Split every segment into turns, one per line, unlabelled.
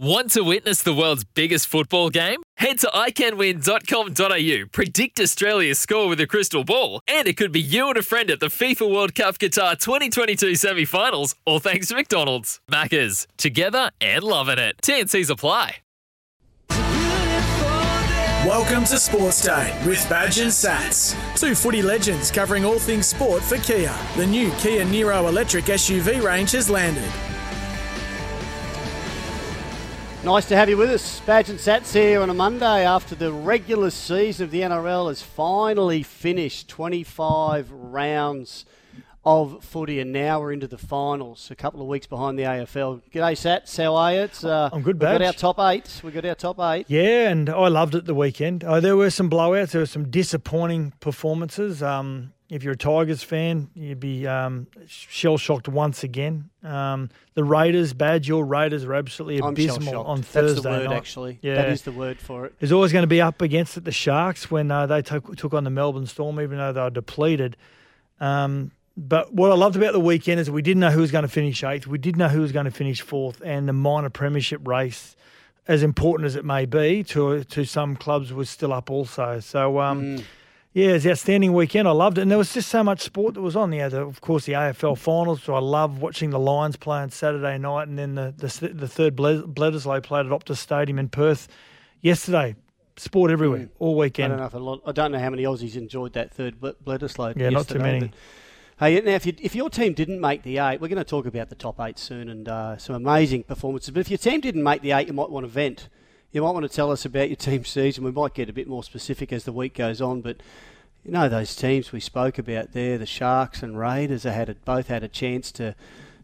Want to witness the world's biggest football game? Head to iCanWin.com.au, predict Australia's score with a crystal ball, and it could be you and a friend at the FIFA World Cup Qatar 2022 semi finals, all thanks to McDonald's. Maccas, together and loving it. TNC's apply.
Welcome to Sports Day with Badge and Sats. Two footy legends covering all things sport for Kia. The new Kia Niro electric SUV range has landed.
Nice to have you with us. Badge and Sats here on a Monday after the regular season of the NRL has finally finished 25 rounds of footy, and now we're into the finals. A couple of weeks behind the AFL. G'day, Sats. How are you? It's, uh,
I'm good,
We got our top eight. We got our top eight.
Yeah, and I loved it the weekend. Uh, there were some blowouts. There were some disappointing performances. Um, if you're a Tigers fan, you'd be um, shell shocked once again. Um, the Raiders, badge, your Raiders are absolutely
I'm
abysmal on
That's
Thursday
the word,
night.
actually.
Yeah.
That is the word for it.
There's always going to be up against it the Sharks when uh, they took, took on the Melbourne Storm, even though they were depleted. Um, but what I loved about the weekend is we didn't know who was going to finish eighth. We did know who was going to finish fourth, and the minor premiership race, as important as it may be to to some clubs, was still up also. So. Um, Yeah, it was an outstanding weekend. I loved it. And there was just so much sport that was on. Yeah, the, of course, the AFL finals. So I love watching the Lions play on Saturday night. And then the, the, the third Ble- Bledisloe played at Optus Stadium in Perth yesterday. Sport everywhere, all
I
weekend.
don't know a lot. I don't know how many Aussies enjoyed that third Ble- Bledisloe.
Yeah, not too many.
Hey, now if you, if your team didn't make the eight, we're going to talk about the top eight soon and uh, some amazing performances. But if your team didn't make the eight, you might want to vent. You might want to tell us about your team season. We might get a bit more specific as the week goes on, but you know those teams we spoke about there, the Sharks and Raiders, they had a, both had a chance to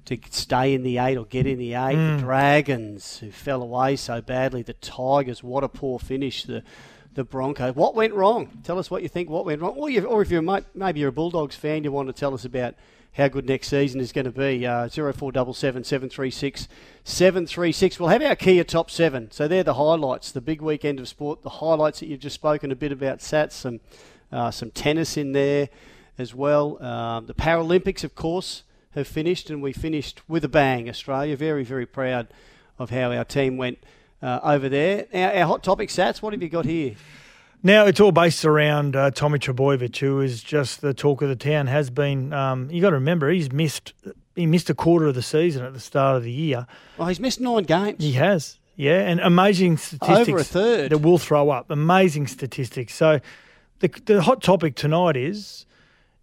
to stay in the eight or get in the eight. The hmm. Dragons, who fell away so badly, the Tigers, what a poor finish. The the Broncos. What went wrong? Tell us what you think. What went wrong? Or, you, or if you're a, maybe you're a Bulldogs fan, you want to tell us about how good next season is going to be. Uh, Zero four double seven seven three six seven three six. We'll have our Kia top seven. So they're the highlights. The big weekend of sport. The highlights that you've just spoken a bit about. Sats some uh, some tennis in there as well. Um, the Paralympics, of course, have finished, and we finished with a bang. Australia very very proud of how our team went. Uh, over there. Our, our hot topic, Sats, what have you got here?
Now it's all based around uh, Tommy Trbojevic, who is just the talk of the town. Has been. Um, you got to remember, he's missed. He missed a quarter of the season at the start of the year.
Well, he's missed nine games.
He has, yeah, and amazing statistics
Over a third.
that we'll throw up. Amazing statistics. So, the the hot topic tonight is: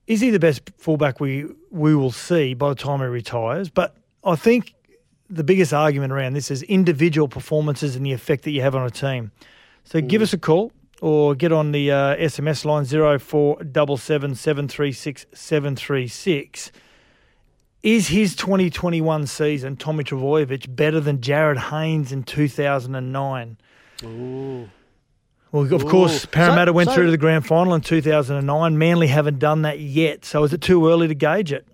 is he the best fullback we we will see by the time he retires? But I think the biggest argument around this is individual performances and the effect that you have on a team. So, give us a call. Or get on the uh, SMS line zero four double seven seven three six seven three six. Is his 2021 season, Tommy Trbojevic, better than Jarryd Haynes in 2009? Well, of course, Parramatta
So-
went
so-
through to the grand final in 2009. Manly haven't done that yet. So is it too early to gauge it?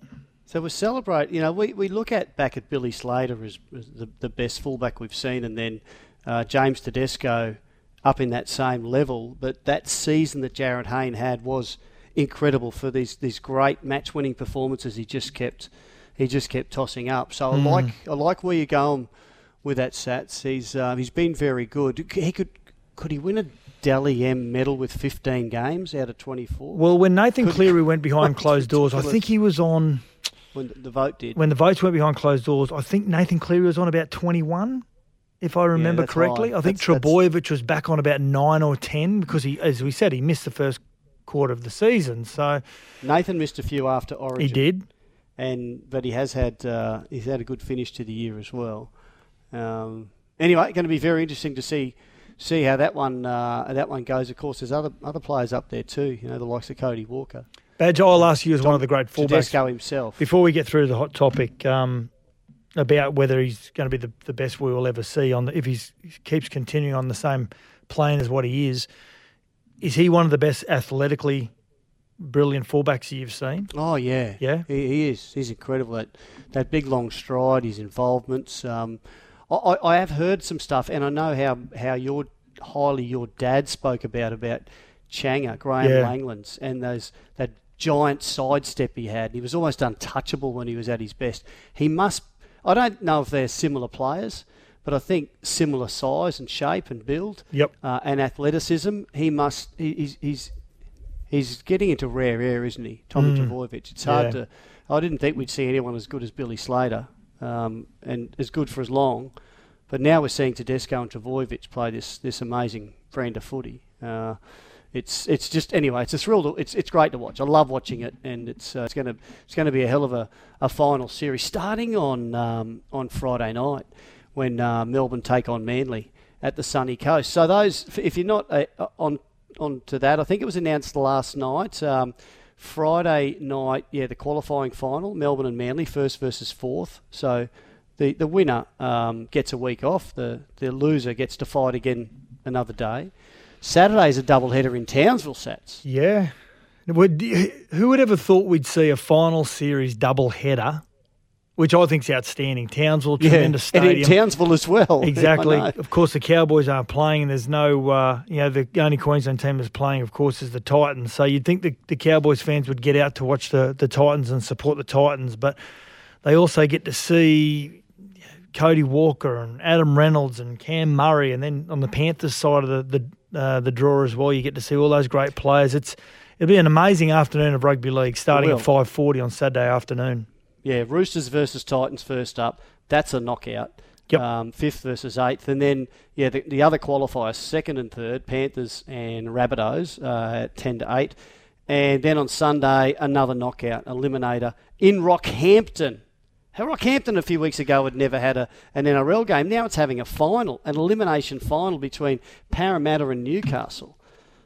So we celebrate. You know, we, we look at back at Billy Slater as, as the, the best fullback we've seen, and then uh, James Tedesco up in that same level. But that season that Jarryd Hayne had was incredible for these these great match winning performances. He just kept he just kept tossing up. So I like I like where you're going with that Sats. He's uh, he's been very good. He could could he win a Dally M medal with 15 games out of 24?
Well, when Nathan
Could-
Cleary went behind closed doors, I think he was on,
when the vote did.
when the votes went behind closed doors, I think Nathan Cleary was on about 21, if I remember
that's
correctly.
high.
I think
That's- that's-
Trbojevic was back on about 9 or 10 because, he, as we said, he missed the first quarter of the season. So
Nathan missed a few after Origin.
he did.
and but he has had uh, he's had a good finish to the year as well. Um, anyway, going to be very interesting to see see how that one uh, that one goes. Of course, there's other other players up there too. You know, the likes of Cody Walker,
Badge, I'll ask you as one of the great fullbacks.
Tedesco himself.
Before we get through the hot topic, um, about whether he's going to be the, the best we will ever see on the, if he's, he keeps continuing on the same plane as what he is. Is he one of the best athletically brilliant fullbacks you've seen?
Oh yeah,
Yeah?
he, he is. He's incredible. That that big long stride, his involvements. Um, I, I I have heard some stuff, and I know how how your highly your dad spoke about about Changa Graeme
Yeah.
Langlands and those that giant sidestep he had. He was almost untouchable when he was at his best. He must. I don't know if they're similar players. But I think similar size and shape and build
Yep.
uh, and athleticism. He must. He, he's, he's he's getting into rare air, isn't he, Tommy Trbojevic? It's hard
Yeah.
to. I didn't think we'd see anyone as good as Billy Slater, um, and as good for as long. But now we're seeing Tedesco and Trbojevic play this this amazing brand of footy. Uh, it's it's just anyway. It's a thrill. To, it's it's great to watch. I love watching it, and it's uh, it's going to it's to be a hell of a, a final series starting on um, on Friday night when uh, Melbourne take on Manly at the sunny coast. So those, if you're not uh, on on to that, I think it was announced last night. Um, Friday night, yeah, the qualifying final, Melbourne and Manly, first versus fourth. So the the winner um, gets a week off. The the loser gets to fight again another day. Saturday's a double header in Townsville, Sats.
Yeah. Would, who would ever thought we'd see a final series double header, which I think is outstanding. Townsville, tremendous
and
stadium.
in Townsville as well.
Exactly. Of course, the Cowboys aren't playing, and there's no, uh, you know, the only Queensland team that's playing, of course, is the Titans. So you'd think the, the Cowboys fans would get out to watch the, the Titans and support the Titans, but they also get to see Cody Walker and Adam Reynolds and Cam Murray, and then on the Panthers side of the the, uh, the draw as well, you get to see all those great players. It's it'll be an amazing afternoon of rugby league starting at five forty on Saturday afternoon.
Yeah, Roosters versus Titans first up. That's a knockout.
Yep.
Um, fifth versus eighth, and then yeah, the, the other qualifiers, second and third, Panthers and Rabbitohs uh, at ten to eight, and then on Sunday another knockout eliminator in Rockhampton. Rockhampton a few weeks ago had never had a, an NRL game. Now it's having a final, an elimination final between Parramatta and Newcastle.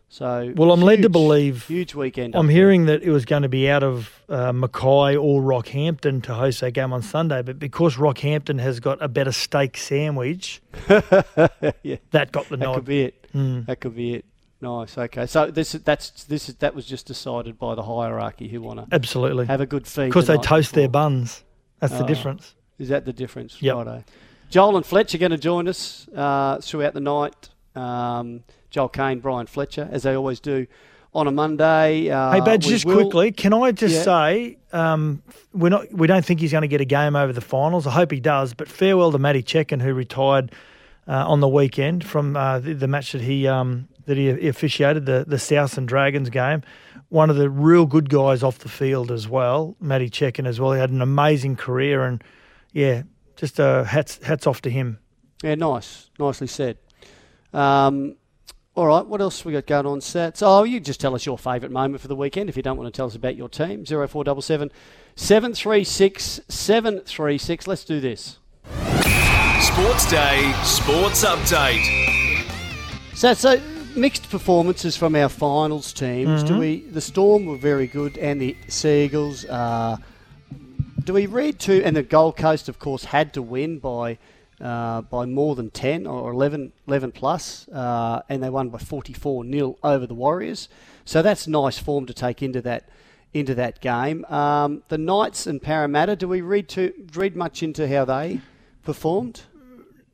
So
Well, I'm led to believe-
huge weekend.
I'm hearing that it was going to be out of uh, Mackay or Rockhampton to host that game on Sunday, but because Rockhampton has got a better steak sandwich,
yeah.
that got the
That
nod.
could be it.
Mm.
That could be it. Nice. Okay. So this that's this is that was just decided by the hierarchy who want to
Absolutely.
have a good feed.
Because
the
they toast their buns. That's the
Oh.
difference.
Is that the difference?
Yep.
Righto. Joel and Fletcher are going to join us uh, throughout the night. Um, Joel Caine, Bryan Fletcher, as they always do on a Monday. Uh,
hey, Badge, just
will-
quickly, can I just
Yeah.
say um, we're not we don't think he's going to get a game over the finals. I hope he does. But farewell to Matty Cecchin, who retired uh, on the weekend from uh, the, the match that he um, that he officiated, the the South and Dragons game. One of the real good guys off the field as well, Matty Cecchin as well. He had an amazing career, and yeah, just uh, hats hats off to him.
Yeah, nice. Nicely said. Um, all right, what else we got going on, Sats? Oh, you just tell us your favourite moment for the weekend if you don't want to tell us about your team. 0477 736 736. Let's do this.
Sports Day Sports Update.
So, so mixed performances from our finals teams. Do we? The Storm were very good, and the Seagulls. Uh, do we read to? And the Gold Coast, of course, had to win by uh, by more than ten or 11, 11 plus, uh, and they won by forty four 0 over the Warriors. So that's nice form to take into that into that game. Um, the Knights and Parramatta. Do we read to read much into how they performed?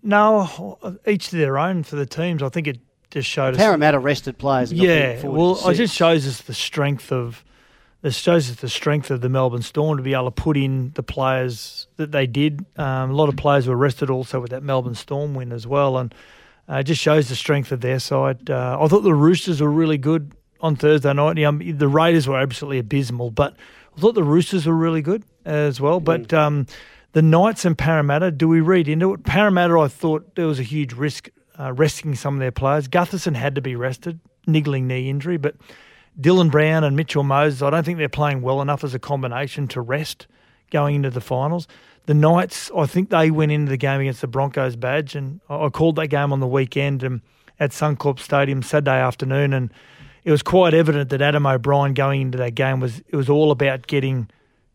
No, each to their own for the teams. I think it just showed us
Parramatta rested players.
Yeah, well, it just shows us the strength of this shows us the strength of the Melbourne Storm to be able to put in the players that they did. Um, a lot of players were rested also with that Melbourne Storm win as well, and uh, it just shows the strength of their side. Uh, I thought the Roosters were really good on Thursday night. Um, the Raiders were absolutely abysmal, but I thought the Roosters were really good as well. But um, the Knights and Parramatta, do we read into it? Parramatta, I thought there was a huge risk uh, resting some of their players. Gutherson had to be rested, niggling knee injury, but Dylan Brown and Mitchell Moses, I don't think they're playing well enough as a combination to rest going into the finals. The Knights, I think they went into the game against the Broncos badge, and I called that game on the weekend um, at Suncorp Stadium Saturday afternoon, and it was quite evident that Adam O'Brien going into that game was it was all about getting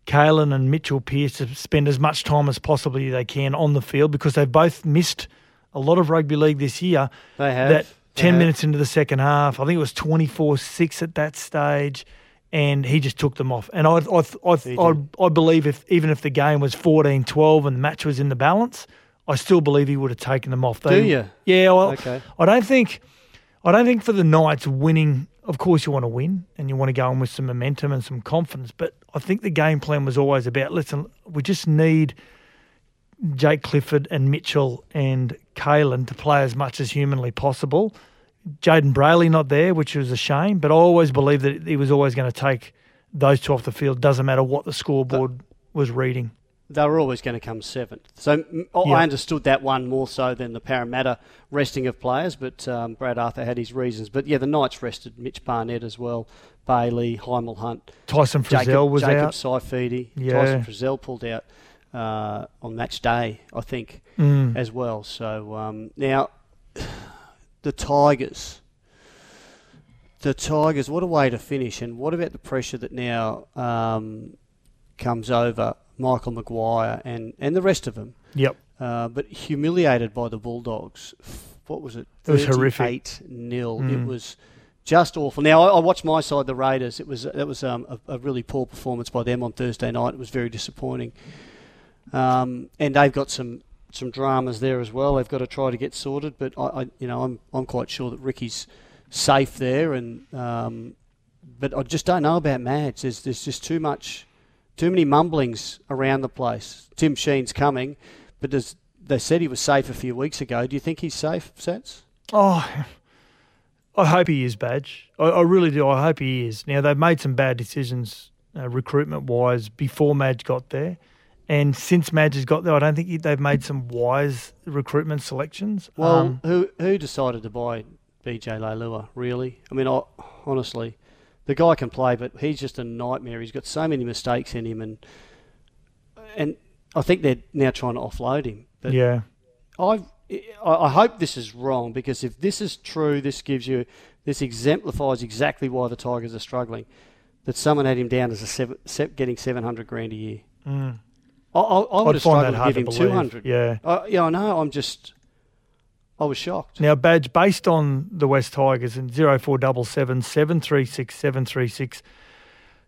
Kalyn and Mitchell Pearce to spend as much time as possibly they can on the field because they've both missed a lot of rugby league this year.
They have.
That 10
have.
minutes into the second half, I think it was 24 6 at that stage, and he just took them off. And I, I, I, I. I believe if even if the game was 14 12 and the match was in the balance, I still believe he would have taken them off.
Do you?
Yeah, well,
Okay.
I don't think I don't think for the Knights winning. Of course, you want to win and you want to go in with some momentum and some confidence. But I think the game plan was always about listen, we just need Jake Clifford and Mitchell and Kalyn to play as much as humanly possible. Jayden Brailey not there, which was a shame. But I always believed that he was always going to take those two off the field. Doesn't matter what the scoreboard was reading.
They were always going to come seventh. So I
Yeah.
understood that one more so than the Parramatta resting of players, but um, Brad Arthur had his reasons. But yeah, the Knights rested Mitch Barnett as well, Bailey, Hymel Hunt,
Tyson Frizzell
Jacob,
was
Jacob
out.
Saifiti,
Yeah.
Tyson Frizzell pulled out uh, on match day, I think,
Mm.
as well. So um, now the Tigers. The Tigers, what a way to finish! And what about the pressure that now um, comes over Michael Maguire and, and the rest of them?
Yep.
Uh, but humiliated by the Bulldogs. What was it?
It was horrific.
Eight nil. It
Mm.
was just awful. Now I, I watched my side, the Raiders. It was that was um, a, a really poor performance by them on Thursday night. It was very disappointing. Um, and they've got some some dramas there as well. They've got to try to get sorted. But I, I you know, I'm I'm quite sure that Ricky's safe there. And um, but I just don't know about Madge. There's there's just too much, too many mumblings around the place. Tim Sheens coming, but there's, they said he was safe a few weeks ago. Do you think he's safe, Sats?
Oh, I hope he is, Badge. I, I really do. I hope he is. Now, they've made some bad decisions uh, recruitment wise before Madge got there. And since Madge has got there, I don't think they've made some wise recruitment selections.
Well,
Um,
who who decided to buy BJ Leilua? Really? I mean, I, honestly, the guy can play, but he's just a nightmare. He's got so many mistakes in him, and and I think they're now trying to offload him. But
yeah.
I I hope this is wrong because if this is true, this gives you this exemplifies exactly why the Tigers are struggling. That someone had him down as a seven, getting seven hundred grand a year.
Mm.
I, I, I would
I'd
have
find
struggled
that
to
hard
give
to
him
believe.
two hundred.
Yeah.
Uh, yeah, I know. I'm just. I was shocked.
Now, Badge, based on the West Tigers and 0477 736 736,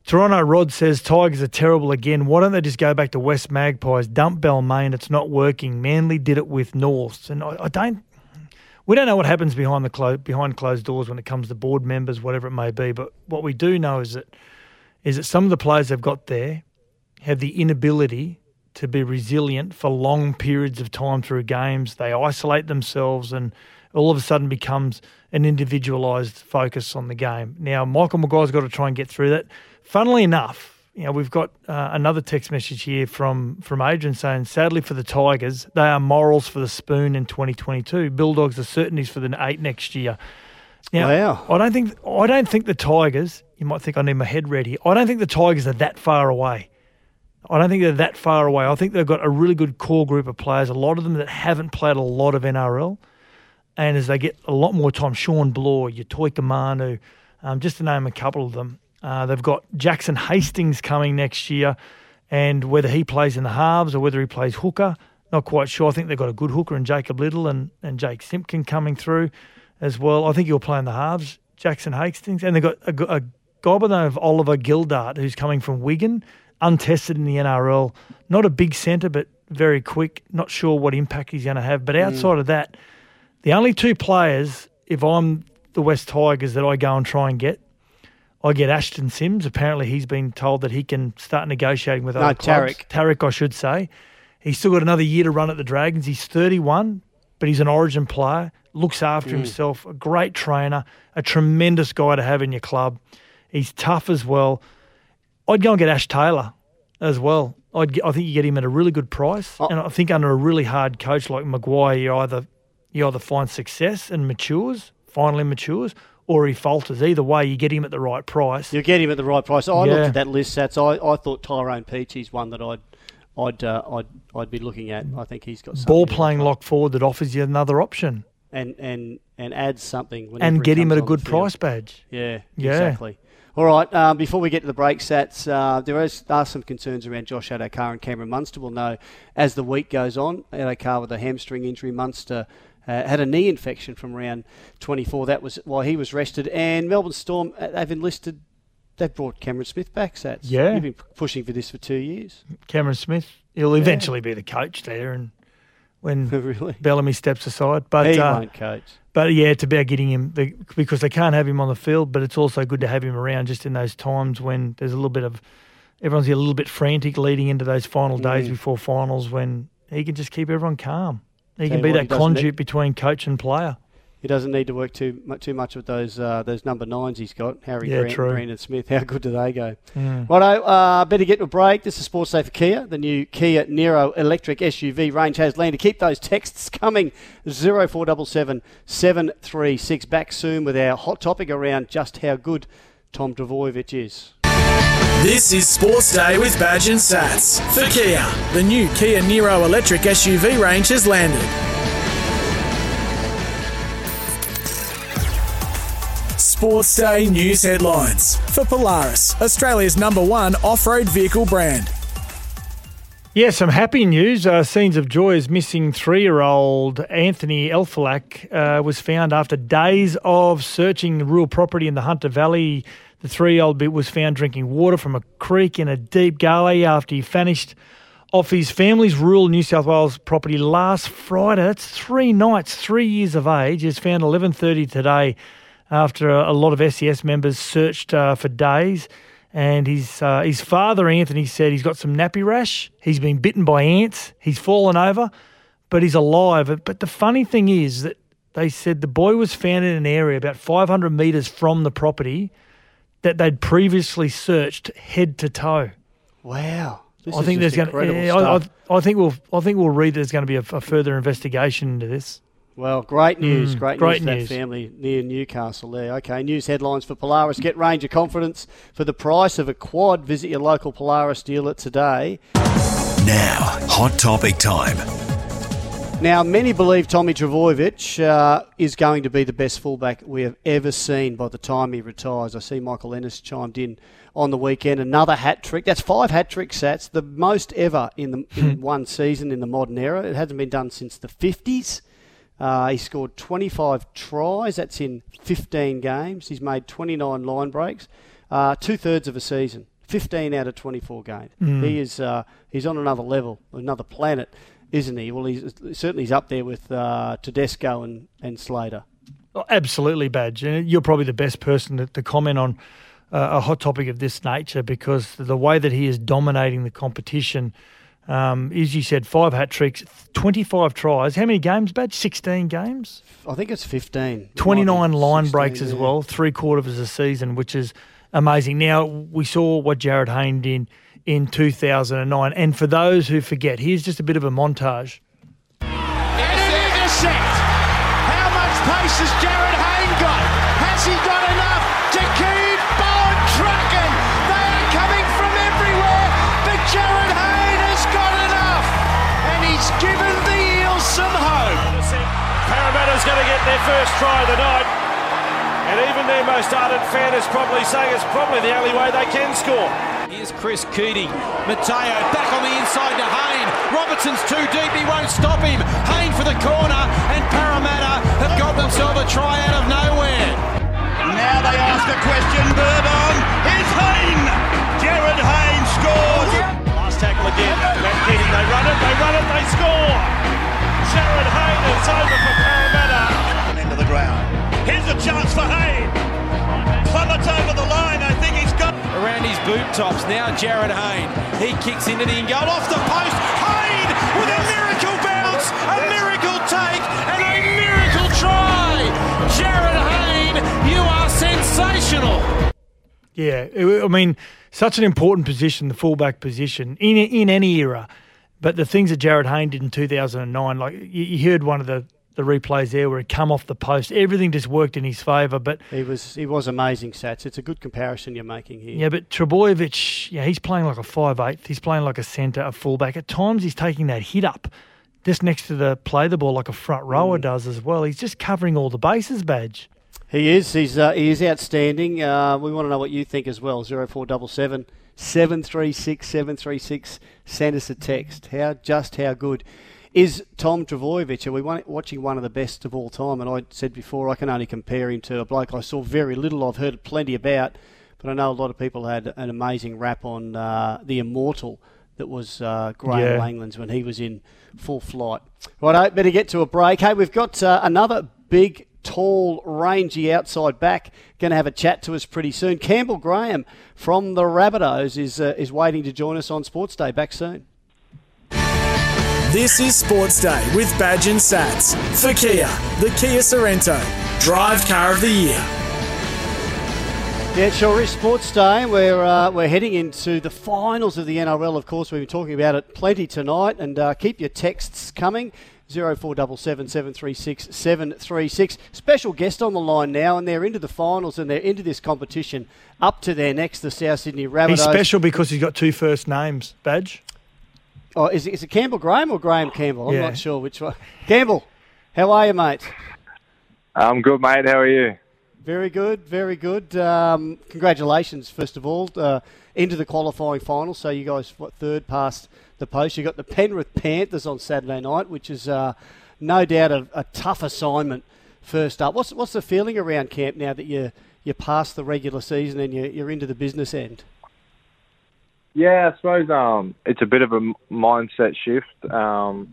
Toronto Rod says Tigers are terrible again. Why don't they just go back to West Magpies, dump Balmain? It's not working. Manly did it with Norths. And I, I don't. We don't know what happens behind the clo- behind closed doors when it comes to board members, whatever it may be. But what we do know is that is that some of the players they've got there have the inability to be resilient for long periods of time through games. They isolate themselves and all of a sudden becomes an individualised focus on the game. Now, Michael Maguire's got to try and get through that. Funnily enough, you know, we've got uh, another text message here from from Adrian saying, sadly for the Tigers, they are morals for the spoon in 2022. Bulldogs are certainties for the eight next year. Now,
Wow.
I don't think I don't think the Tigers. You might think I need my head ready. I don't think the Tigers are that far away. I don't think they're that far away. I think they've got a really good core group of players. A lot of them that haven't played a lot of NRL, and as they get a lot more time, Shawn Blore, Yatoi Kamanu, um, just to name a couple of them. Uh, they've got Jackson Hastings coming next year, and whether he plays in the halves or whether he plays hooker, not quite sure. I think they've got a good hooker in Jacob Liddle and, and Jake Simpkin coming through as well. I think he'll play in the halves, Jackson Hastings, and they've got a, a by of Oliver Gildart who's coming from Wigan, untested in the NRL, not a big centre but very quick. Not sure what impact he's going to have, but outside of that, the only two players, if I'm the West Tigers, that I go and try and get, I get Ashton Sims. Apparently, he's been told that he can start negotiating with
No,
other clubs.
Tariq.
Tariq, I should say. He's still got another year to run at the Dragons. He's 31, but he's an origin player, looks after mm. himself, a great trainer, a tremendous guy to have in your club. He's tough as well. I'd go and get Ash Taylor as well. I'd get, I think you get him at a really good price,
Oh.
and I think under a really hard coach like Maguire, you either you either find success and matures, finally matures, or he falters. Either way, you get him at the right price.
You get him at the right price. I
Yeah.
looked at that list, Sats. I, I thought Tyrone Peachey's one that I'd I'd uh, I'd I'd be looking at. I think he's got
ball playing lock forward that offers you another option,
and and and adds something
and get him at a good price badge.
Yeah,
Yeah.
exactly. All right, um, before we get to the break stats, uh, there is, are some concerns around Josh Addo-Carr and Cameron Munster. We'll know as the week goes on. Addo-Carr with a hamstring injury, Munster uh, had a knee infection from round 24. That was why he was rested. And Melbourne Storm, uh, they've enlisted, they've brought Cameron Smith back, Sats.
Yeah.
You've been pushing for this for two years.
Cameron Smith, he'll eventually be the coach there, and when
really?
Bellamy steps aside, but
he
uh,
won't coach.
But yeah, it's about getting him because they can't have him on the field. But it's also good to have him around just in those times when there's a little bit of everyone's a little bit frantic leading into those final days
Mm.
before finals when he can just keep everyone calm. He
Tell
can be that conduit between coach and player.
He doesn't need to work too much, too much with those uh, those number nines he's got. Harry
Yeah,
Grant,
true.
Brandon Smith. How good do they go?
Yeah.
Righto, uh, better get to a break. This is Sports Day for Kia. The new Kia Niro electric SUV range has landed. Keep those texts coming. 0477 736. Back soon with our hot topic around just how good Tom Trbojevic is.
This is Sports Day with Badge and Sats. For Kia, the new Kia Niro electric SUV range has landed. Sports Day news headlines for Polaris, Australia's number one off road vehicle brand.
Yeah, some happy news. Uh, scenes of joy as missing three-year-old Anthony Elfalak uh, was found after days of searching the rural property in the Hunter Valley. The three-year-old bit was found drinking water from a creek in a deep gully after he vanished off his family's rural New South Wales property last Friday. That's three nights, three years of age. He was found 11:30 today after a, a lot of SES members searched uh, for days. And his uh, his father Anthony said he's got some nappy rash. He's been bitten by ants. He's fallen over, but he's alive. But the funny thing is that they said the boy was found in an area about 500 metres from the property that they'd previously searched head to toe.
Wow. This
I think there's going.
incredible
Yeah, I. I, I think we'll. I think we'll read. There's going to be a, a further investigation into this.
Well, great news.
Mm,
great,
great
news for that family near Newcastle there. Okay, news headlines for Polaris. Get Ranger confidence for the price of a quad. Visit your local Polaris dealer today.
Now, hot topic time.
Now, many believe Tommy Trbojevic uh, is going to be the best fullback we have ever seen by the time he retires. I see Michael Ennis chimed in on the weekend. Another hat trick. That's five hat trick sats, the most ever in, the, in one season in the modern era. It hasn't been done since the 50s. Uh, he scored 25 tries. That's in 15 games. He's made 29 line breaks. Uh, two thirds of a season. 15 out of 24 games. He is uh, he's on another level, another planet, isn't he? Well, he's certainly he's up there with uh, Tedesco and, and Slater.
Oh, absolutely, Badge. And you're probably the best person to, to comment on uh, a hot topic of this nature because the way that he is dominating the competition. Um, as you said, five hat tricks, 25 tries. How many games, Badge? 16 games?
I think it's 15. It
29 line
16,
breaks as
yeah.
well, three quarters of a season, which is amazing. Now, we saw what Jarryd Hayne did in 2009. And for those who forget, here's just a bit of a montage.
And an intercept. How much pace has Jarryd Hayne got? Has he got
Parramatta's going to get their first try of the night. And even their most ardent fan is probably saying it's probably the only way they can score.
Here's Chris Keating. Mateo back on the inside to Hayne. Robertson's too deep, he won't stop him. Hayne for the corner, and Parramatta have got themselves a try out of nowhere.
Now they ask a question, Burbon. It's Hayne! Jarryd Hayne scores!
Last tackle again. Matt Keating, they run it, they run it, they score. Jarryd Hayne is over for Parramatta.
Into ground. Here's a chance for Hayne. Plummets over the line. I think he's got.
Around his boot tops, now Jarryd Hayne. He kicks into the goal off the post. Hayne with a miracle bounce, a miracle take, and a miracle try. Jarryd Hayne, you are sensational.
Yeah, it- I mean, such an important position, the fullback position in in any era. But the things that Jarryd Hayne did in 2009, like you, you heard one of the, the replays there where he come off the post, everything just worked in his favour. But
He was he was amazing, Sats. It's a good comparison you're making here.
yeah, but Trbojevic, yeah, he's playing like a five eighth. He's playing like a centre, a fullback. At times, he's taking that hit up just next to the play the ball like a front rower does as well. He's just covering all the bases, badge.
He is. He's uh, he is outstanding. Uh, we want to know what you think as well. Zero four double seven seven three six seven three six. Send us a text. How just how good is Tom Trbojevic? Are we watching one of the best of all time? And I said before, I can only compare him to a bloke I saw very little. I've heard plenty about, but I know a lot of people had an amazing rap on uh, the immortal that was uh, Graeme
Yeah.
Langlands when he was in full flight. Right, better get to a break. Hey, we've got uh, another big, tall, rangy outside back going to have a chat to us pretty soon. Campbell Graham from the Rabbitohs is uh, is waiting to join us on Sports Day. Back soon.
This is Sports Day with Badge and Sats for Kia, the Kia Sorento, Drive Car of the Year.
Yeah, it sure is Sports Day. We're uh, we're heading into the finals of the NRL. Of course, we've been talking about it plenty tonight, and uh, keep your texts coming. Zero four double seven seven three six seven three six. Special guest on the line now, and they're into the finals and they're into this competition up to their next, the South Sydney Rabbitohs.
He's special because he's got two first names. Badge.
Oh, is it, is it Campbell Graham or Graham Campbell? I'm
Yeah.
not sure which one. Campbell, how are you, mate?
I'm good, mate. How are you?
Very good, very good. Um, congratulations, first of all, uh, into the qualifying final. So you guys, what third past the post? You got the Penrith Panthers on Saturday night, which is uh, no doubt a, a tough assignment. First up, what's what's the feeling around camp now that you you're past the regular season and you're, you're into the business end?
Yeah, I suppose um, it's a bit of a mindset shift. Um,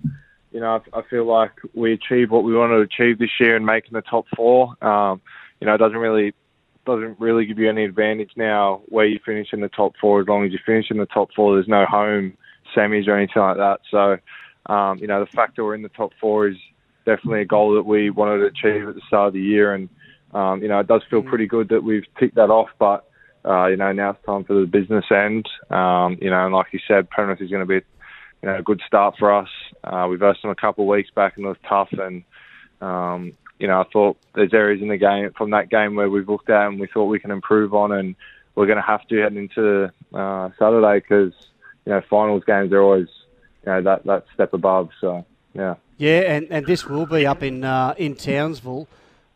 you know, I, I feel like we achieved what we wanted to achieve this year in making the top four. Um, you know, it doesn't really doesn't really give you any advantage now where you finish in the top four. As long as you finish in the top four, there's no home semis or anything like that. So, um, you know, the fact that we're in the top four is definitely a goal that we wanted to achieve at the start of the year, and um, you know, it does feel pretty good that we've ticked that off. But uh, you know, now it's time for the business end. Um, you know, and like you said, Penrith is going to be, you know, a good start for us. Uh, we versed them a couple of weeks back and it was tough. And um, you know, I thought there's areas in the game from that game where we've looked at and we thought we can improve on, and we're going to have to head into uh, Saturday because you know finals games are always you know that that step above. So yeah.
Yeah, and, and this will be up in uh, in Townsville.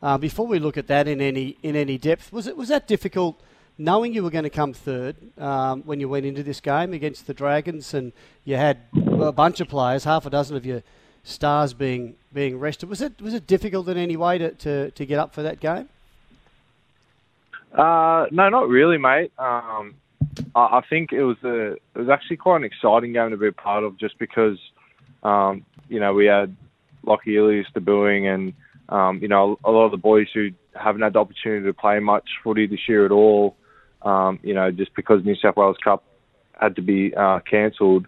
Uh, before we look at that in any in any depth, was it was that difficult knowing you were going to come third um, when you went into this game against the Dragons, and you had a bunch of players, half a dozen of your stars being being rested. Was it was it difficult in any way to, to, to get up for that game?
Uh, no, not really, mate. Um, I, I think it was a it was actually quite an exciting game to be a part of, just because um, you know we had Lockie Ilias debuting, and um, you know a lot of the boys who haven't had the opportunity to play much footy this year at all. Um, you know, just because New South Wales Cup had to be uh, cancelled.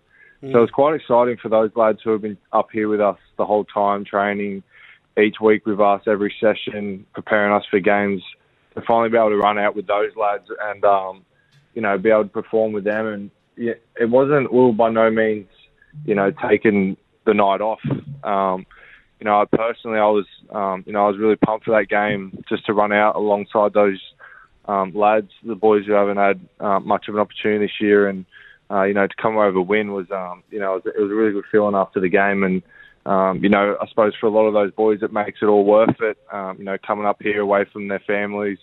So it's quite exciting for those lads who have been up here with us the whole time, training each week with us, every session, preparing us for games. To finally be able to run out with those lads and um, you know be able to perform with them, and yeah, it wasn't all by no means you know taking the night off. Um, you know, I personally, I was um, you know I was really pumped for that game just to run out alongside those um, lads, the boys who haven't had uh, much of an opportunity this year, and uh, you know, to come a win was, um, you know, it was, it was a really good feeling after the game. And, um, you know, I suppose for a lot of those boys, it makes it all worth it. Um, you know, coming up here away from their families,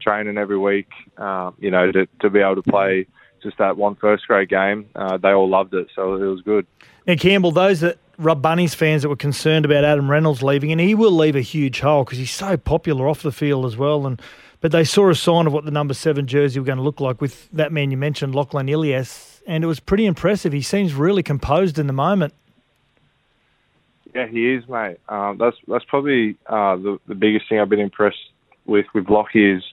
training every week, um, you know, to, to be able to play just that one first grade game, uh, they all loved it. So it was good.
Now, Campbell, those that Rob Bunnies fans that were concerned about Adam Reynolds leaving, and he will leave a huge hole because he's so popular off the field as well. And but they saw a sign of what the number seven jersey were going to look like with that man you mentioned, Lachlan Ilias, and it was pretty impressive. He seems really composed in the moment.
Yeah, he is, mate. Um, that's that's probably uh, the the biggest thing I've been impressed with with Lockie is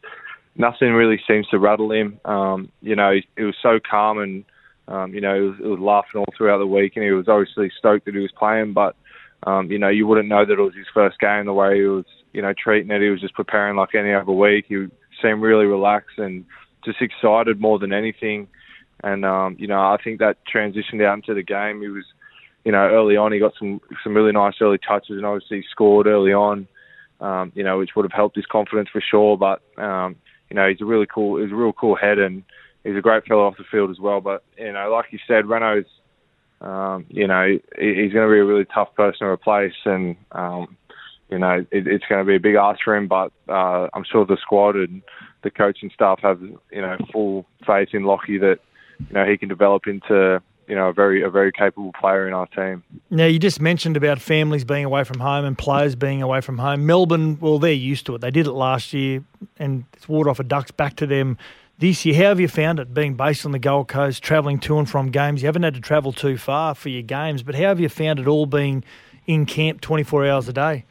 nothing really seems to rattle him. Um, you know, he, he was so calm and um, you know he was, he was laughing all throughout the week, and he was obviously stoked that he was playing. But um, you know, you wouldn't know that it was his first game the way he was, you know, treating it. He was just preparing like any other week. He seemed really relaxed and just excited more than anything. And um, you know, I think that transitioned out into the game. He was, you know, early on he got some some really nice early touches, and obviously scored early on. Um, you know, which would have helped his confidence for sure. But um, you know, he's a really cool, he's a real cool head, and he's a great fellow off the field as well. But you know, like you said, Renault's, um, you know, he, he's going to be a really tough person to replace, and um, you know, it, it's going to be a big ask for him. But uh, I'm sure the squad and the coaching staff have, you know, full faith in Lockie that, you know, he can develop into, you know, a very a very capable player in our team.
Now, you just mentioned about families being away from home and players being away from home. Melbourne, well, they're used to it. They did it last year, and it's water off a duck's back to them this year. How have you found it being based on the Gold Coast, travelling to and from games? You haven't had to travel too far for your games, but how have you found it all being in camp 24 hours a day?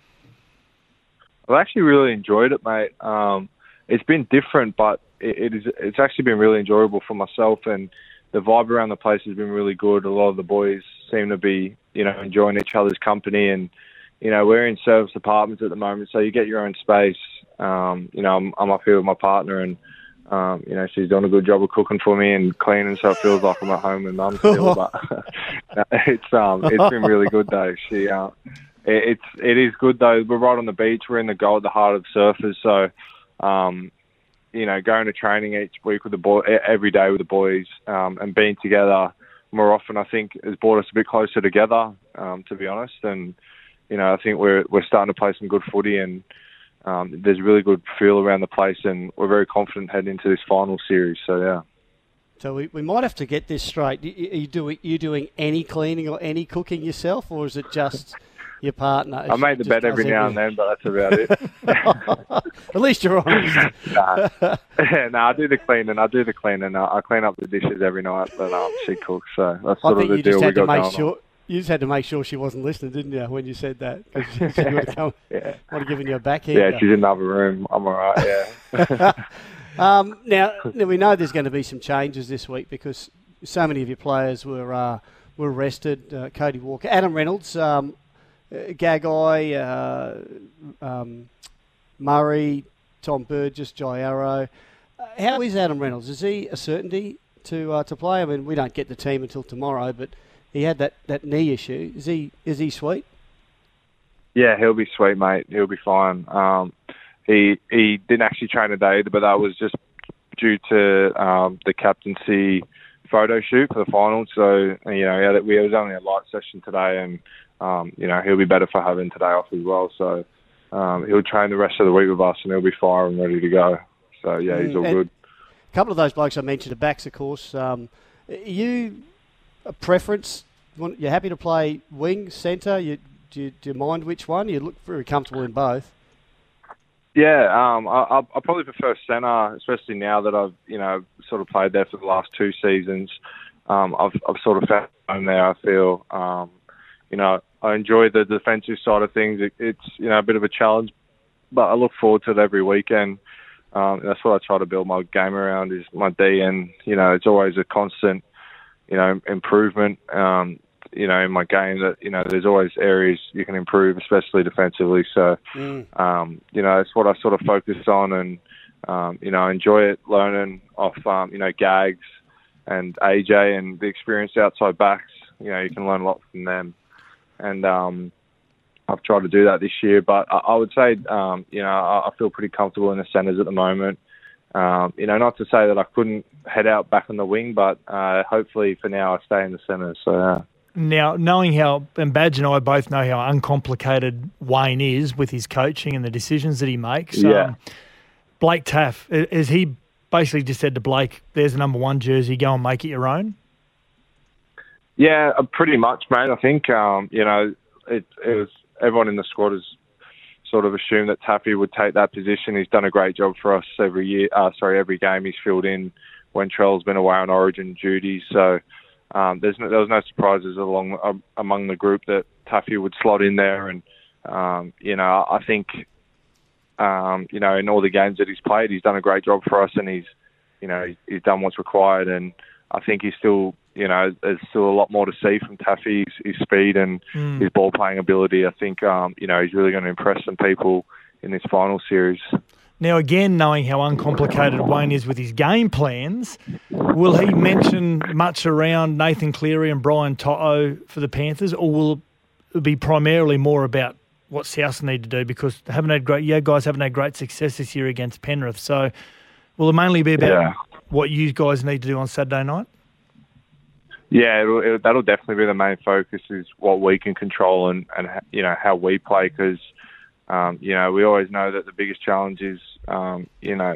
I've actually really enjoyed it, mate. Um, it's been different, but it, it is. It's actually been really enjoyable for myself, and the vibe around the place has been really good. A lot of the boys seem to be, you know, enjoying each other's company, and you know, we're in service apartments at the moment, so you get your own space. Um, you know, I'm, I'm up here with my partner, and um, you know, she's done a good job of cooking for me and cleaning, so it feels like I'm at home with mum still. but it's um, it's been really good though. She, uh, it, it's it is good though. We're right on the beach. We're in the gold, the heart of surfers. So, um, you know, going to training each week with the boy, every day with the boys, um, and being together more often, I think, has brought us a bit closer together. Um, to be honest, and you know, I think we're we're starting to play some good footy and um, there's a really good feel around the place, and we're very confident heading into this final series. So yeah.
So we, we might have to get this straight. Are you doing you doing any cleaning or any cooking yourself, or is it just your partner?
I make the bed every now and then, but that's about it.
At least you're honest.
nah. nah, I do the cleaning. I do the cleaning. I, I clean up the dishes every night, but um, she cooks. So that's sort
I think
of the deal we got
make
going
sure.
on.
You just had to make sure she wasn't listening, didn't you, when you said that? 'Cause she, she would have come,
Yeah.
would have given you a backhand.
Yeah, she's in another room. I'm all right. Yeah.
Um, now, we know there's going to be some changes this week because so many of your players were uh, were arrested. Uh, Cody Walker, Adam Reynolds, um, uh, Gagai, uh, um, Murray, Tom Burgess, Jai Arrow. Uh, how is Adam Reynolds? Is he a certainty to uh, to play? I mean, we don't get the team until tomorrow, but he had that, that knee issue. Is he is he sweet?
Yeah, he'll be sweet, mate. He'll be fine. Um, he he didn't actually train today, but that was just due to um, the captaincy photo shoot for the final. So you know, yeah, we it was only a light session today, and um, you know he'll be better for having today off as well. So um, he'll train the rest of the week with us, and he'll be fire and ready to go. So yeah, he's all
And
good.
A couple of those blokes I mentioned, the backs, of course. Um, you a preference? You're happy to play wing, centre? You, do, you, do you mind which one? You look very comfortable in both.
Yeah, um, I, I probably prefer centre, especially now that I've you know sort of played there for the last two seasons. Um, I've I've sort of found home there. I feel, um, you know, I enjoy the defensive side of things. It, it's you know a bit of a challenge, but I look forward to it every weekend. Um, that's what I try to build my game around is my D, and you know it's always a constant, you know, improvement. Um, you know, in my game that you know there's always areas you can improve, especially defensively. So, um, you know, it's what I sort of focus on, and um, you know, I enjoy it learning off, um, you know, Gags and AJ and the experienced outside backs. You know, you can learn a lot from them, and um, I've tried to do that this year. But I, I would say, um, you know, I, I feel pretty comfortable in the centres at the moment. Um, you know, not to say that I couldn't head out back on the wing, but uh, hopefully for now I stay in the centre. So. Uh,
Now, knowing how, and Badge and I both know how uncomplicated Wayne is with his coaching and the decisions that he makes.
Yeah.
Um, Blake Taaffe, is he basically just said to Blake, there's the number one jersey, go and make it your own?
Yeah, uh, pretty much, mate. I think um, you know it, it was everyone in the squad has sort of assumed that Taffy would take that position. He's done a great job for us every year. Uh, sorry, every game he's filled in when Trell's been away on Origin duties. So um, there's no, there was no surprises along um, among the group that Taffy would slot in there, and um, you know I think um, you know in all the games that he's played, he's done a great job for us, and he's you know he's done what's required, and I think he's still you know there's still a lot more to see from Taffy, his, his speed and
Mm.
his ball playing ability. I think um, you know he's really going to impress some people in this final series.
Now, again, knowing how uncomplicated Wayne is with his game plans, will he mention much around Nathan Cleary and Brian To'o for the Panthers, or will it be primarily more about what South need to do? Because they haven't had great, yeah, guys haven't had great success this year against Penrith. So, will it mainly be about
Yeah.
what you guys need to do on Saturday night?
Yeah, it'll, it'll, that'll definitely be the main focus is what we can control and and you know how we play because um, you know, we always know that the biggest challenge is, um, you know,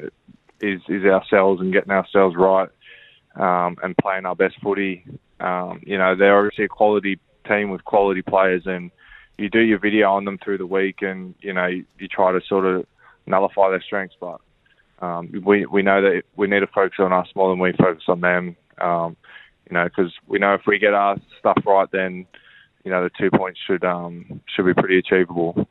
is is ourselves and getting ourselves right um, and playing our best footy. Um, you know, they're obviously a quality team with quality players, and you do your video on them through the week, and you know, you, you try to sort of nullify their strengths, but. Um, we we know that we need to focus on us more than we focus on them. Um, you know, because we know if we get our stuff right, then you know the two points should um, should be pretty achievable.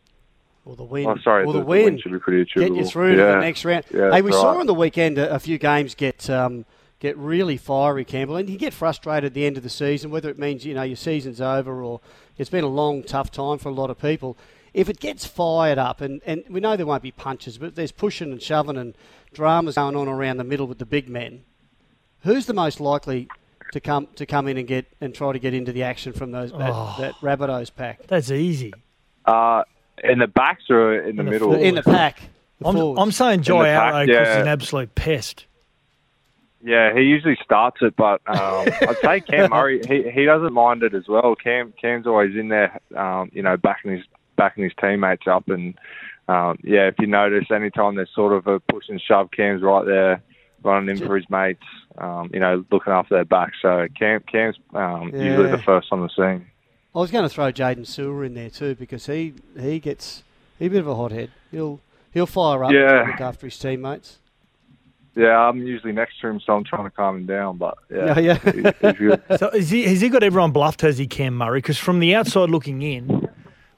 Or the win.
Oh, sorry,
or
the,
the,
the
win.
win should be pretty achievable.
Get you through to the next round.
Yeah,
hey, we
that's
saw
right.
on the weekend a, a few games get um, get really fiery, Campbell, and you get frustrated at the end of the season, whether it means you know your season's over or it's been a long, tough time for a lot of people. If it gets fired up, and, and we know there won't be punches, but there's pushing and shoving and dramas going on around the middle with the big men. Who's the most likely to come to come in and get and try to get into the action from those that,
Oh.
that Rabbitohs pack
That's easy.
Uh, in the backs or in the
In the
middle?
in the pack? The
I'm,
forwards.
I'm saying
the
Jai
pack,
Arrow because
yeah.
he's an absolute pest.
Yeah, he usually starts it, but um, I'd say Cam Murray he he doesn't mind it as well. Cam Cam's always in there, um, you know, backing his backing his teammates up, and um, yeah, if you notice, anytime there's sort of a push and shove, Cam's right there running in for his mates, um, you know, looking after their back. So Cam Cam's um, usually the first on the scene.
I was going to throw Jaydn Su'A in there too because he he gets he's a bit of a hothead. He'll he'll fire up
Yeah.
to look after his teammates.
Yeah, I'm usually next to him, so I'm trying to calm him down. But yeah,
Yeah, yeah.
he- he's good.
So is he, has he got everyone bluffed, has he, Cam Murray? Because from the outside looking in,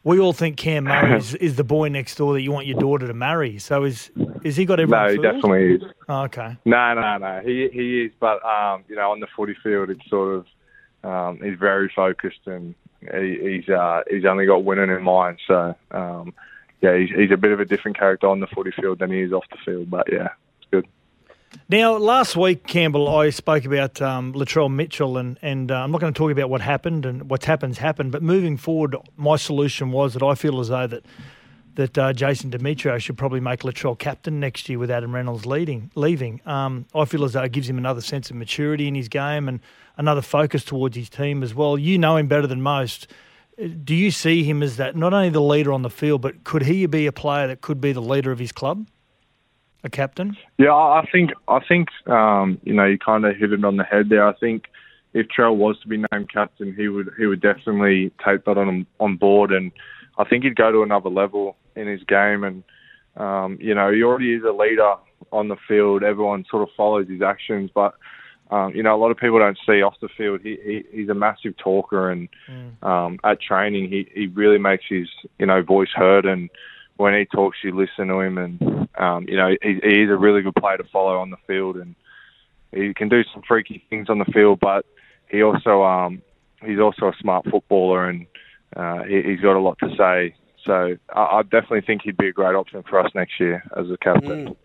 we all think Cam Murray is, is the boy next door that you want your daughter to marry. So is is he got everyone
No, he
fooled?
definitely is.
Oh, okay.
No, no, no. He he is, but um, you know, on the footy field, it's sort of um, he's very focused and he, he's uh, he's only got winning in mind. So um, yeah, he's he's a bit of a different character on the footy field than he is off the field. But yeah.
Now, last week, Campbell, I spoke about um, Latrell Mitchell, and, and uh, I'm not going to talk about what happened and what's happened's happened. But moving forward, my solution was that I feel as though that that uh, Jason Demetriou should probably make Latrell captain next year with Adam Reynolds leading leaving. Um, I feel as though it gives him another sense of maturity in his game and another focus towards his team as well. You know him better than most. Uh, Do you see him as that not only the leader on the field, but could he be a player that could be the leader of his club, a captain?
Yeah, I think I think um, you know you kind of hit it on the head there. I think if Trell was to be named captain, he would he would definitely take that on on board, and I think he'd go to another level in his game. And um, you know, he already is a leader on the field. Everyone sort of follows his actions, but um, you know, a lot of people don't see off the field. He, he he's a massive talker, and um, at training, he he really makes his you know voice heard and when he talks, you listen to him, and um, you know he, he is a really good player to follow on the field, and he can do some freaky things on the field, but he also um, he's also a smart footballer, and uh, he, he's got a lot to say. So I, I definitely think he'd be a great option for us next year as a captain.
Mm.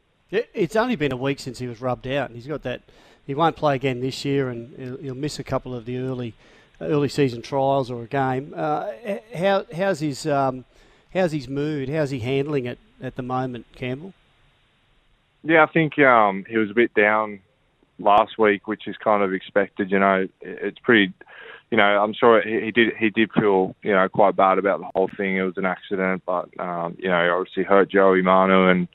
It's only been a week since he was rubbed out, and he's got that. He won't play again this year, and he'll, miss a couple of the early early season trials or a game. Uh, how how's his um, how's his mood? How's he handling it at the moment, Campbell?
Yeah, I think um, he was a bit down last week, which is kind of expected. You know, it's pretty. You know, I'm sure he, he did. He did feel you know quite bad about the whole thing. It was an accident, but um, you know, he obviously hurt Joey Manu, and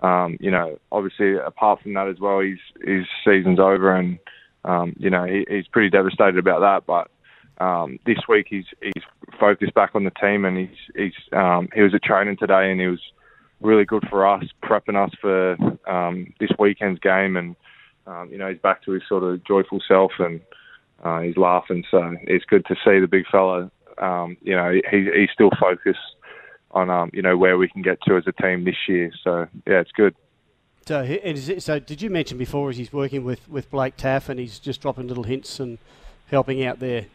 um, you know, obviously apart from that as well, his his season's over, and um, you know, he, he's pretty devastated about that. But um, this week he's he's focused back on the team, and he's he's um, he was at training today, and he was really good for us, prepping us for um, this weekend's game, and um, you know he's back to his sort of joyful self, and uh, he's laughing. So it's good to see the big fella. Um, you know he, he's still focused on um, you know where we can get to as a team this year. So yeah, it's good.
So, is it, so did you mention before as he's working with, with Blake Taaffe and he's just dropping little hints and helping out there?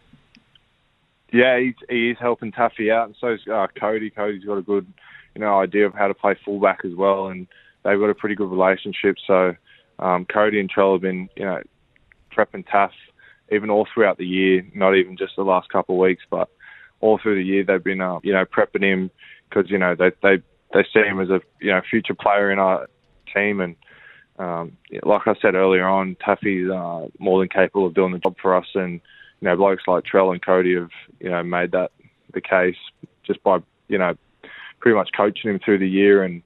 Yeah, he's, he is helping Taffy out, and so is uh, Cody. Cody's got a good, you know, idea of how to play fullback as well, and they've got a pretty good relationship. So um, Cody and Trell have been, you know, prepping Taff even all throughout the year, not even just the last couple of weeks, but all through the year they've been, uh, you know, prepping him because you know they they they see him as a you know future player in our team, and um, like I said earlier on, Taffy's uh, more than capable of doing the job for us, and you know, blokes like Trell and Cody have, you know, made that the case just by, you know, pretty much coaching him through the year and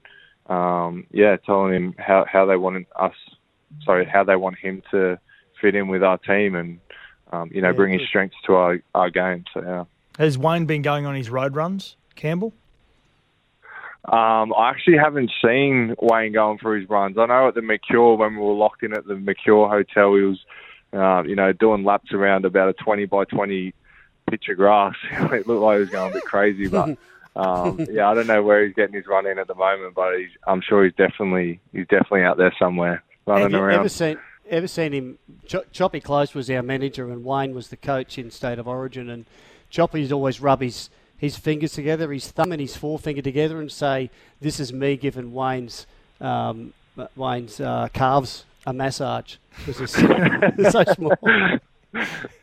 um, yeah, telling him how how they want us, sorry, how they want him to fit in with our team and um, you know
Yeah,
bring his strengths to our our game. So yeah.
Has Wayne been going on his road runs, Campbell?
Um, I actually haven't seen Wayne going for his runs. I know at the Mercure when we were locked in at the Mercure Hotel, he was, uh, you know, doing laps around about a twenty by twenty pitch of grass. it looked like he was going a bit crazy, but um, yeah, I don't know where he's getting his run in at the moment, but he's, I'm sure he's definitely he's definitely out there somewhere running
Have you
around.
ever seen ever seen him? Ch- Choppy Close was our manager, and Wayne was the coach in State of Origin. And Choppy's always rub his his fingers together, his thumb and his forefinger together, and say, "This is me giving Wayne's um, Wayne's uh, calves a massage because it's, it's so small."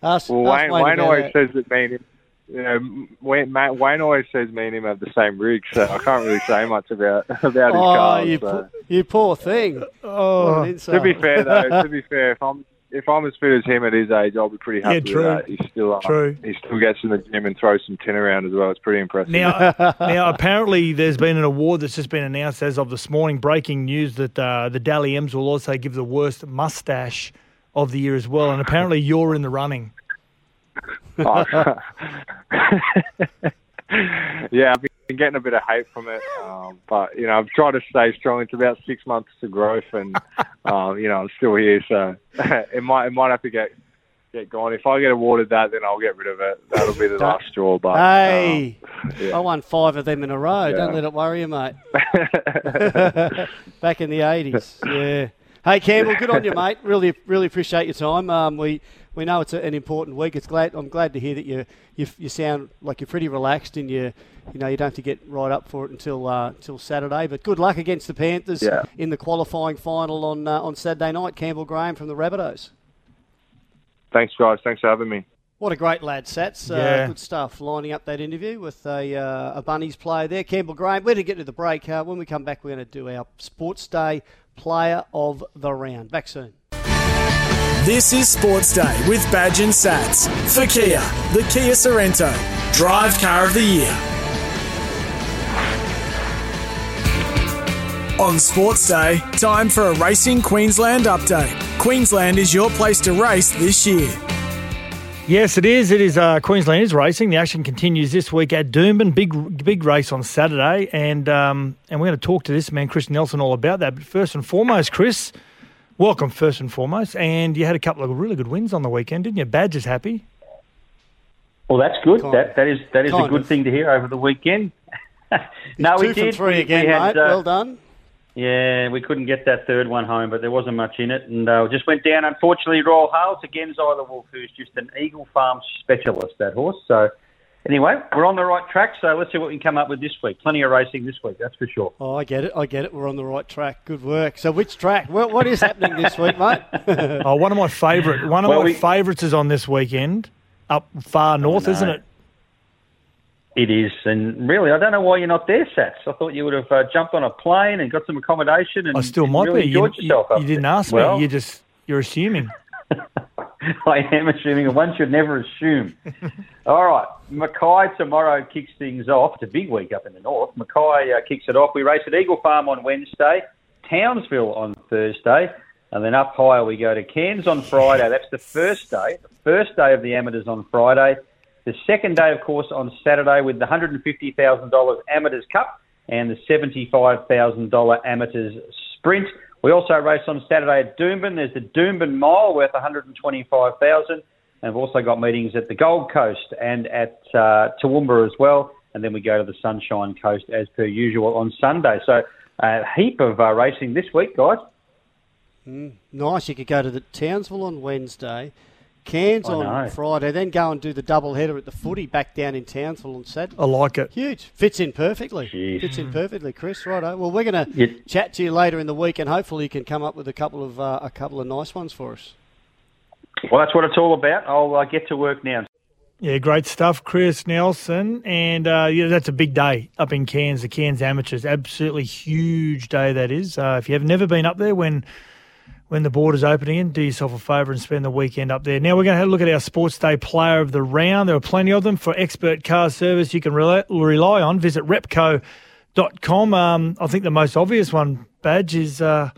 Ask,
Well,
ask
Wayne,
Wayne
Wayne always
that.
says that me and him, you know, Wayne, Matt, Wayne always says me and him have the same rig, so I can't really say much about about his
Oh,
cars.
you,
so.
po- you poor thing.
Uh, oh,
What an.
To be fair, though, to be fair, if I'm if I'm as fit as him at his age, I'll be pretty happy
Yeah, true.
with that. He still uh,
True.
he still gets in the gym and throws some tin around as well. It's pretty impressive.
Now, now, apparently, there's been an award that's just been announced as of this morning. Breaking news that uh, the Dally M's will also give the worst mustache of the year as well, and apparently, you're in the running.
Oh. yeah, been getting a bit of hate from it, um, but you know I've tried to stay strong. It's about six months to growth, and um, you know I'm still here, so it might it might have to get get gone. If I get awarded that, then I'll get rid of it. That'll be the last straw. But
Hey,
um, yeah.
I won five of them in a row. Don't let it worry you, mate. Back in the 80s. Yeah. Hey, Campbell, good on you, mate. Really, really appreciate your time. Um, we we know it's a, an important week. It's glad I'm glad to hear that you you, you sound like you're pretty relaxed and you you know you don't have to get right up for it until uh, until Saturday. But good luck against the Panthers
Yeah.
in the qualifying final on uh, on Saturday night. Campbell Graham from the Rabbitohs.
Thanks, guys. Thanks for having me.
What a great lad, Sats. Uh,
Yeah.
Good stuff. Lining up that interview with a, uh, a Bunnies player there, Campbell Graham. We're going to get to the break. Uh, when we come back, we're going to do our Sports Day Player of the Round. Back soon.
This is Sports Day with Badge and Sats for Kia, the Kia Sorento, Drive Car of the Year. On Sports Day, time for a Racing Queensland update. Queensland is your place to race this year.
Yes, it is. It is. Uh, Queensland is racing. The action continues this week at Doomben. Big, big race on Saturday, and um, and we're going to talk to this man, Chris Nelson, all about that. But first and foremost, Chris, welcome first and foremost. And you had a couple of really good wins on the weekend, didn't you? Badger's happy.
Well, that's good.
Kind-
that that is that is a good
of.
thing to hear over the weekend. no, we
Two
did.
from three
We-
again,
we had,
mate.
uh,
well done.
Yeah, we couldn't get that third one home, but there wasn't much in it, and uh, just went down. Unfortunately, Royal Hales again. Zyla Wolf, who's just an Eagle Farm specialist, that horse. So, anyway, we're on the right track. So let's see what we can come up with this week. Plenty of racing this week, that's for sure.
Oh, I get it. I get it. We're on the right track. Good work. So, which track? What, what is happening this week, mate?
Oh, one of my favourite. One of
Well,
my
we-
favourites is on this weekend, up far north,
no.
isn't it?
It is, and really, I don't know why you're not there, Sats. I thought you would have uh, jumped on a plane and got some accommodation, and
I still might
really
be. You, you, you didn't ask
Well,
me. You just you're assuming.
I am assuming, and one should never assume. All right, Mackay tomorrow kicks things off. It's a big week up in the north. Mackay uh, kicks it off. We race at Eagle Farm on Wednesday, Townsville on Thursday, and then up higher we go to Cairns on Friday. That's the first day. The first day of the amateurs on Friday. The second day, of course, on Saturday with the $150,000 Amateurs Cup and the $75,000 Amateurs Sprint. We also race on Saturday at Doomben. There's the Doomben Mile worth 125,000, and we've also got meetings at the Gold Coast and at uh, Toowoomba as well. And then we go to the Sunshine Coast as per usual on Sunday. So a heap of uh, racing this week, guys.
nice. You could go to the Townsville on Wednesday, Cairns
I
on
know.
Friday, then go and do the double header at the footy back down in Townsville on Saturday.
I like it.
Huge. Fits in perfectly.
Jeez.
Fits in perfectly, Chris. Righto. Well, we're going to
Yeah.
chat to you later in the week, and hopefully you can come up with a couple of uh, a couple of nice ones for us.
Well, that's what it's all about. I'll uh, get to work now.
Yeah, great stuff, Chris Nelson. And uh, yeah, that's a big day up in Cairns, the Cairns Amateurs. Absolutely huge day that is. Uh, if you have never been up there when when the borders open again, do yourself a favour and spend the weekend up there. Now we're going to have a look at our Sports Day Player of the Round. There are plenty of them for expert car service you can rely, rely on. Visit repco dot com. Um, I think the most obvious one, Badge, is uh,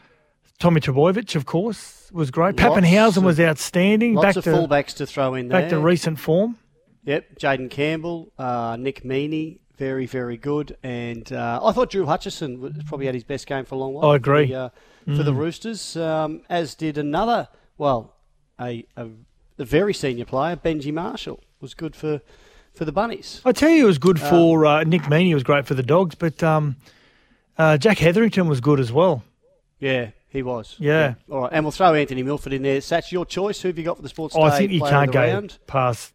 Tommy Trbojevic, of course, was great.
Lots Papenhuyzen
was outstanding.
Lots
back
of
to
fullbacks to throw in there.
back to recent form.
Yep, Jayden Campbell, uh, Nick Meaney, very, very good. And uh, I thought Drew Hutchison probably had his best game for a long while.
I agree.
For the, uh, for the
Mm.
Roosters, um, as did another, well, a, a, a very senior player, Benji Marshall, was good for, for the Bunnies.
I tell you, it was good
Uh,
for uh, Nick Meaney. Was great for the Dogs, but um, uh, Jack Hetherington was good as well.
Yeah, he was.
Yeah.
All right, and we'll throw Anthony Milford in there. That's your choice. Who have you got for the Sports
Oh,
Day
I think you can't go
round?
past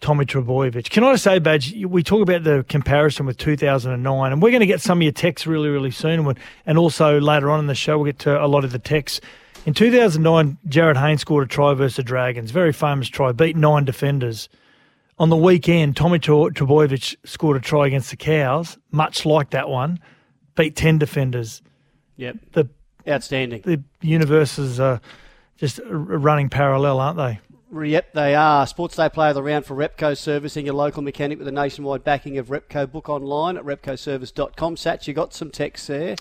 Tommy Trbojevic. Can I just say, Badge, we talk about the comparison with 2009, and we're going to get some of your texts really, really soon. And- And also later on in the show, we'll get to a lot of the texts. In 2009, Jarryd Haynes scored a try versus the Dragons. Very famous try, beat nine defenders. On the weekend, Tommy Tre- Trbojevic scored a try against the Cows, much like that one, beat 10 defenders.
Yep.
The
Outstanding.
the universes are just running parallel, aren't they?
Yep, they are. Sports Day Player of the Round for Repco Servicing, your local mechanic with the nationwide backing of Repco. Book online at repcoservice.com. Sats, you got some texts there.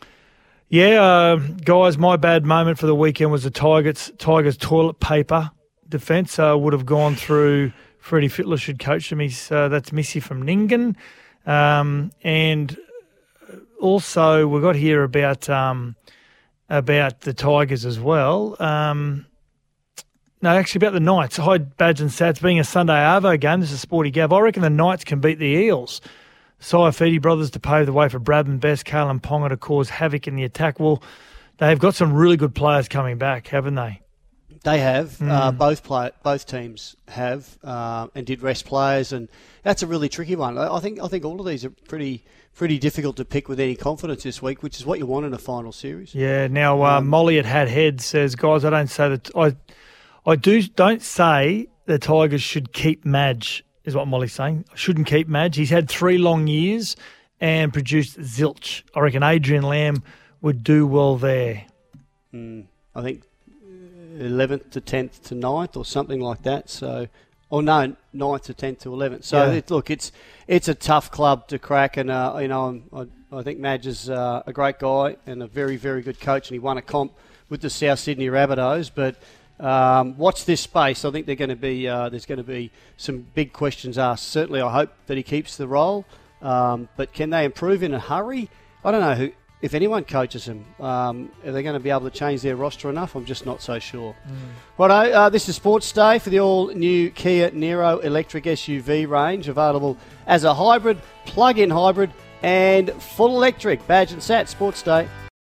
Yeah, uh, guys, my bad moment for the weekend was the Tigers Tigers toilet paper defence. Uh, would have gone through. Freddie Fittler should coach them. He's uh, that's Missy from Ningen, um, and also we got here about um, about the Tigers as well. Um, no, actually about the Knights. Hi, Badge and Sats. Being a Sunday Arvo game, this is a Sporty Gav. I reckon the Knights can beat the Eels. Saifiti brothers to pave the way for Bradman Best, Kalyn Ponga to cause havoc in the attack. Well, they've got some really good players coming back, haven't they?
They have. Uh,
Mm.
both play, both teams have, uh, and did rest players, and that's a really tricky one. I think I think all of these are pretty pretty difficult to pick with any confidence this week, which is what you want in a final series.
Yeah. Now uh, Molly at Hat Head says, guys, I don't say that I, I do don't say the Tigers should keep Madge. Is what Molly's saying. Shouldn't keep Madge. He's had three long years and produced zilch. I reckon Adrian Lam would do well there.
Mm, I think eleventh to tenth to 9th or something like that. So, or no, 9th to tenth to eleventh. So
Yeah.
it, look, it's it's a tough club to crack, and uh, you know I'm, I, I think Madge is uh, a great guy and a very very good coach, and he won a comp with the South Sydney Rabbitohs, but. Um, watch this space. I think they're going to be. Uh, there's going to be some big questions asked. Certainly, I hope that he keeps the role. Um, but can they improve in a hurry? I don't know who. If anyone coaches him, um, are they going to be able to change their roster enough? I'm just not so sure. Righto, uh, this is Sports Day for the all new Kia Niro electric SUV range, available as a hybrid, plug in hybrid, and full electric. Badge and Sat, Sports Day.